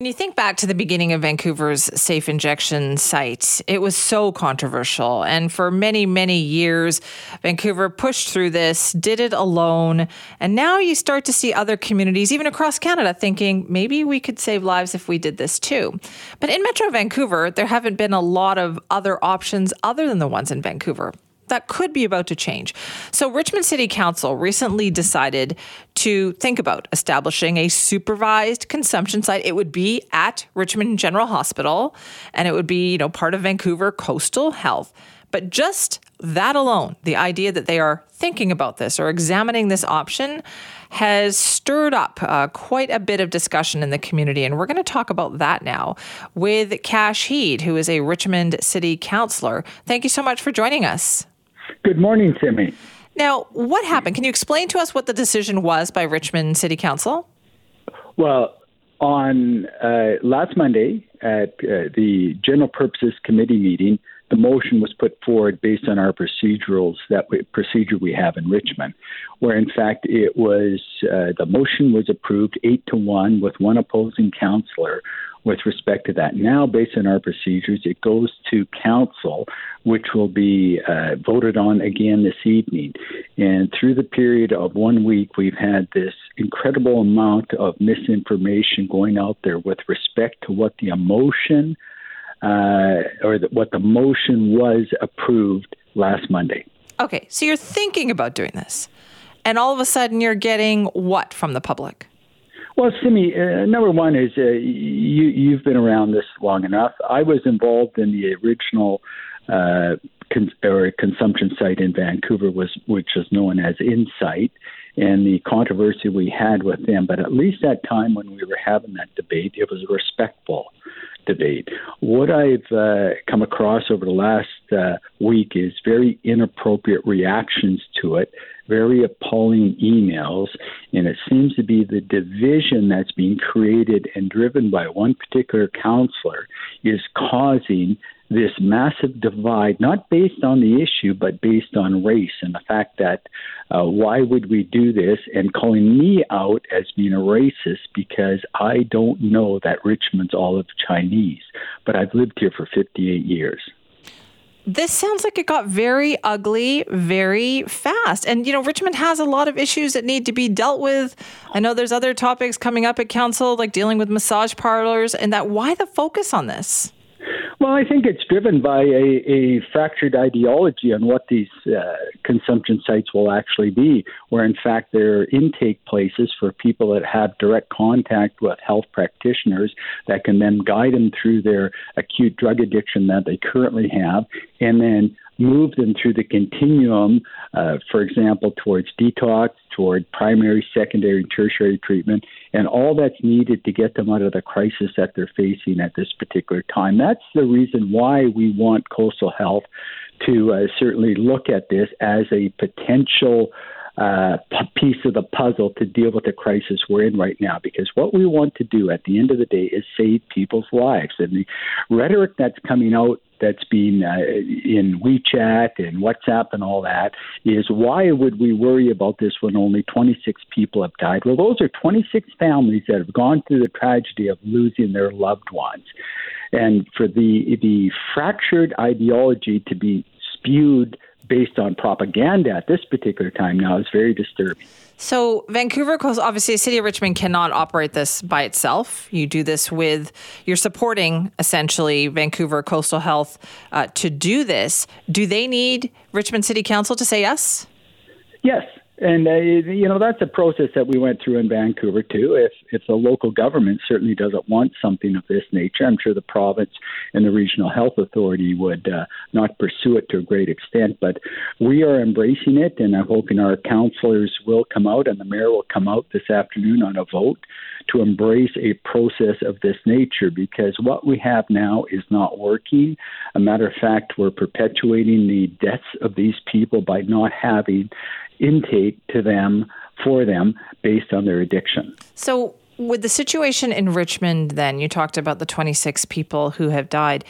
When you think back to the beginning of Vancouver's safe injection site, it was so controversial. And for many, many years, Vancouver pushed through this, did it alone. And now you start to see other communities, even across Canada, thinking maybe we could save lives if we did this too. But in Metro Vancouver, there haven't been a lot of other options other than the ones in Vancouver that could be about to change. So, Richmond City Council recently decided to think about establishing a supervised consumption site. It would be at Richmond General Hospital and it would be, you know, part of Vancouver Coastal Health. But just that alone, the idea that they are thinking about this or examining this option has stirred up uh, quite a bit of discussion in the community. And we're going to talk about that now with Kash Heed, who is a Richmond City Councillor. Thank you so much for joining us. Good morning, Timmy. Now, what happened? Can you explain to us what the decision was by Richmond City Council? Well, on uh, last Monday at uh, the General Purposes Committee meeting, the motion was put forward based on our procedurals that we, procedure we have in Richmond, where in fact it was uh, the motion was approved eight to one with one opposing councillor with respect to that. Now, based on our procedures, it goes to council, which will be uh, voted on again this evening. And through the period of one week, we've had this incredible amount of misinformation going out there with respect to what the emotion uh, or the, what the motion was approved last Monday. Okay, so you're thinking about doing this, and all of a sudden you're getting what from the public? Well, Simi, uh, number one is uh, you, you've been around this long enough. I was involved in the original uh, con- or consumption site in Vancouver, was which was known as Insite, and the controversy we had with them. But at least that time when we were having that debate, it was respectful debate. What I've uh, come across over the last uh, week is very inappropriate reactions to it, very appalling emails, and it seems to be the division that's being created and driven by one particular counselor is causing this massive divide, not based on the issue, but based on race and the fact that uh, why would we do this and calling me out as being a racist because I don't know that Richmond's all of Chinese, but I've lived here for 58 years this sounds like it got very ugly very fast. And, you know, Richmond has a lot of issues that need to be dealt with. I know there's other topics coming up at council, like dealing with massage parlors, and that why the focus on this? Well, I think it's driven by a, a fractured ideology on what these uh, consumption sites will actually be, where in fact they're intake places for people that have direct contact with health practitioners that can then guide them through their acute drug addiction that they currently have, and then move them through the continuum, uh, for example, towards detox, toward primary, secondary, tertiary treatment, and all that's needed to get them out of the crisis that they're facing at this particular time. That's the reason why we want Coastal Health to uh, certainly look at this as a potential uh, piece of the puzzle to deal with the crisis we're in right now. Because what we want to do at the end of the day is save people's lives. And the rhetoric that's coming out that's been uh, in WeChat and WhatsApp and all that is why would we worry about this when only 26 people have died? Well, those are 26 families that have gone through the tragedy of losing their loved ones. And for the the fractured ideology to be spewed based on propaganda at this particular time now is very disturbing. So, Vancouver Coast, obviously, the city of Richmond cannot operate this by itself. You do this with, you're supporting essentially Vancouver Coastal Health uh, to do this. Do they need Richmond City Council to say yes? Yes, and uh, you know that's a process that we went through in Vancouver too. If if the local government certainly doesn't want something of this nature, I'm sure the province and the regional health authority would uh, not pursue it to a great extent. But we are embracing it, and I'm hoping our councillors will come out and the mayor will come out this afternoon on a vote to embrace a process of this nature. Because what we have now is not working. A matter of fact, we're perpetuating the deaths of these people by not having intake to them for them based on their addiction. So, with the situation in Richmond, then you talked about the 26 people who have died.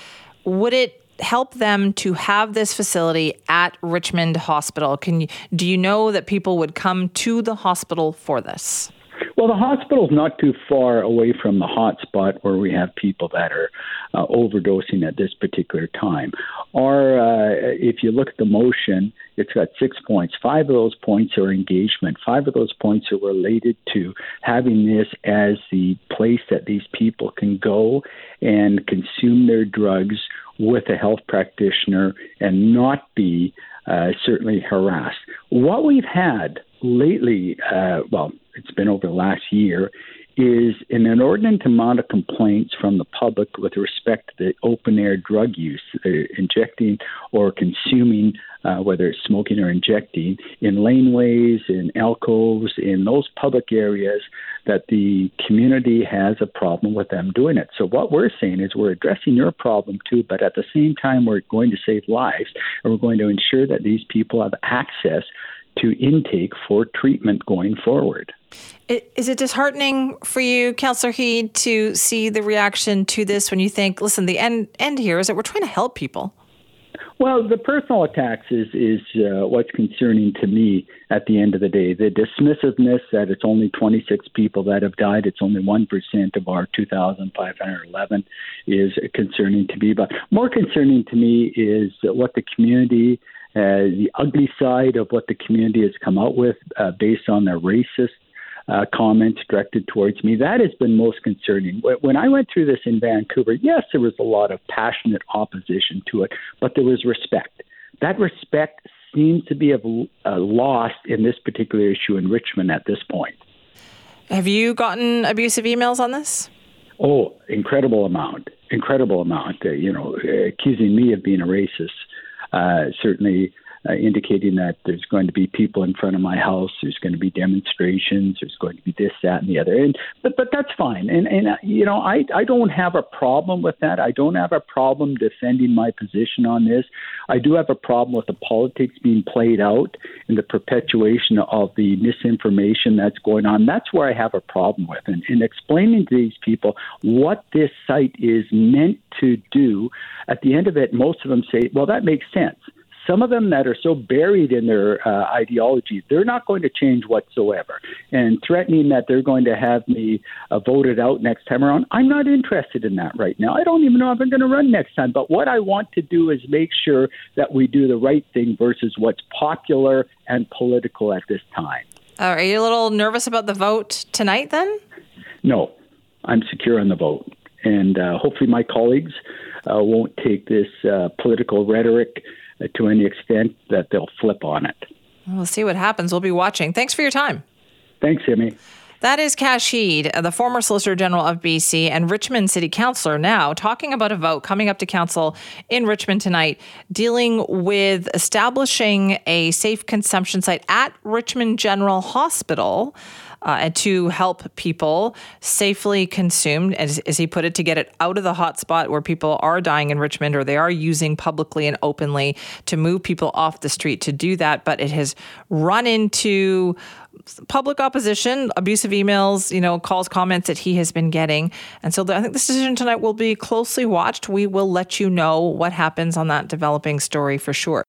Would it help them to have this facility at Richmond Hospital? Can you, do you know that people would come to the hospital for this? Well, the hospital's not too far away from the hot spot where we have people that are uh, overdosing at this particular time. Or uh, if you look at the motion, it's got six points. Five of those points are engagement. Five of those points are related to having this as the place that these people can go and consume their drugs with a health practitioner and not be uh, certainly harassed. What we've had lately, uh, well, it's been over the last year, is an inordinate amount of complaints from the public with respect to the open air drug use, uh, injecting or consuming, uh, whether it's smoking or injecting, in laneways, in alcoves, in those public areas that the community has a problem with them doing it. So what we're saying is we're addressing your problem too, but at the same time we're going to save lives and we're going to ensure that these people have access to intake for treatment going forward. Is it disheartening for you, Councillor Heed, to see the reaction to this when you think, listen, the end end here is that we're trying to help people? Well, the personal attacks is is uh, what's concerning to me at the end of the day. The dismissiveness that it's only 26 people that have died, it's only one percent of our 2,511, is concerning to me. But more concerning to me is what the community uh, the ugly side of what the community has come out with uh, based on their racist uh, comments directed towards me. That has been most concerning. When I went through this in Vancouver, yes, there was a lot of passionate opposition to it, but there was respect. That respect seems to be uh, lost in this particular issue in Richmond at this point. Have you gotten abusive emails on this? Oh, incredible amount, incredible amount. Uh, you know, accusing me of being a racist uh, certainly uh, indicating that there's going to be people in front of my house, there's going to be demonstrations, there's going to be this, that, and the other. And but but that's fine. And and uh, you know I I don't have a problem with that. I don't have a problem defending my position on this. I do have a problem with the politics being played out and the perpetuation of the misinformation that's going on. That's where I have a problem with. And, and explaining to these people what this site is meant to do. At the end of it, most of them say, well, that makes sense some of them that are so buried in their uh, ideology, they're not going to change whatsoever. And threatening that they're going to have me uh, voted out next time around, I'm not interested in that right now. I don't even know if I'm going to run next time. But what I want to do is make sure that we do the right thing versus what's popular and political at this time. Uh, are you a little nervous about the vote tonight then? No, I'm secure on the vote. And uh, hopefully, my colleagues uh, won't take this uh, political rhetoric to any extent that they'll flip on it. We'll see what happens. We'll be watching. Thanks for your time. Thanks, Jimmy. That is Kash Heed, the former Solicitor General of BC and Richmond City Councillor, now talking about a vote coming up to Council in Richmond tonight, dealing with establishing a safe consumption site at Richmond General Hospital uh, and to help people safely consume, as, as he put it, to get it out of the hotspot where people are dying in Richmond or they are using publicly and openly to move people off the street to do that. But it has run into public opposition, abusive emails, you know, calls, comments that he has been getting. And so I think this decision tonight will be closely watched. We will let you know what happens on that developing story for sure.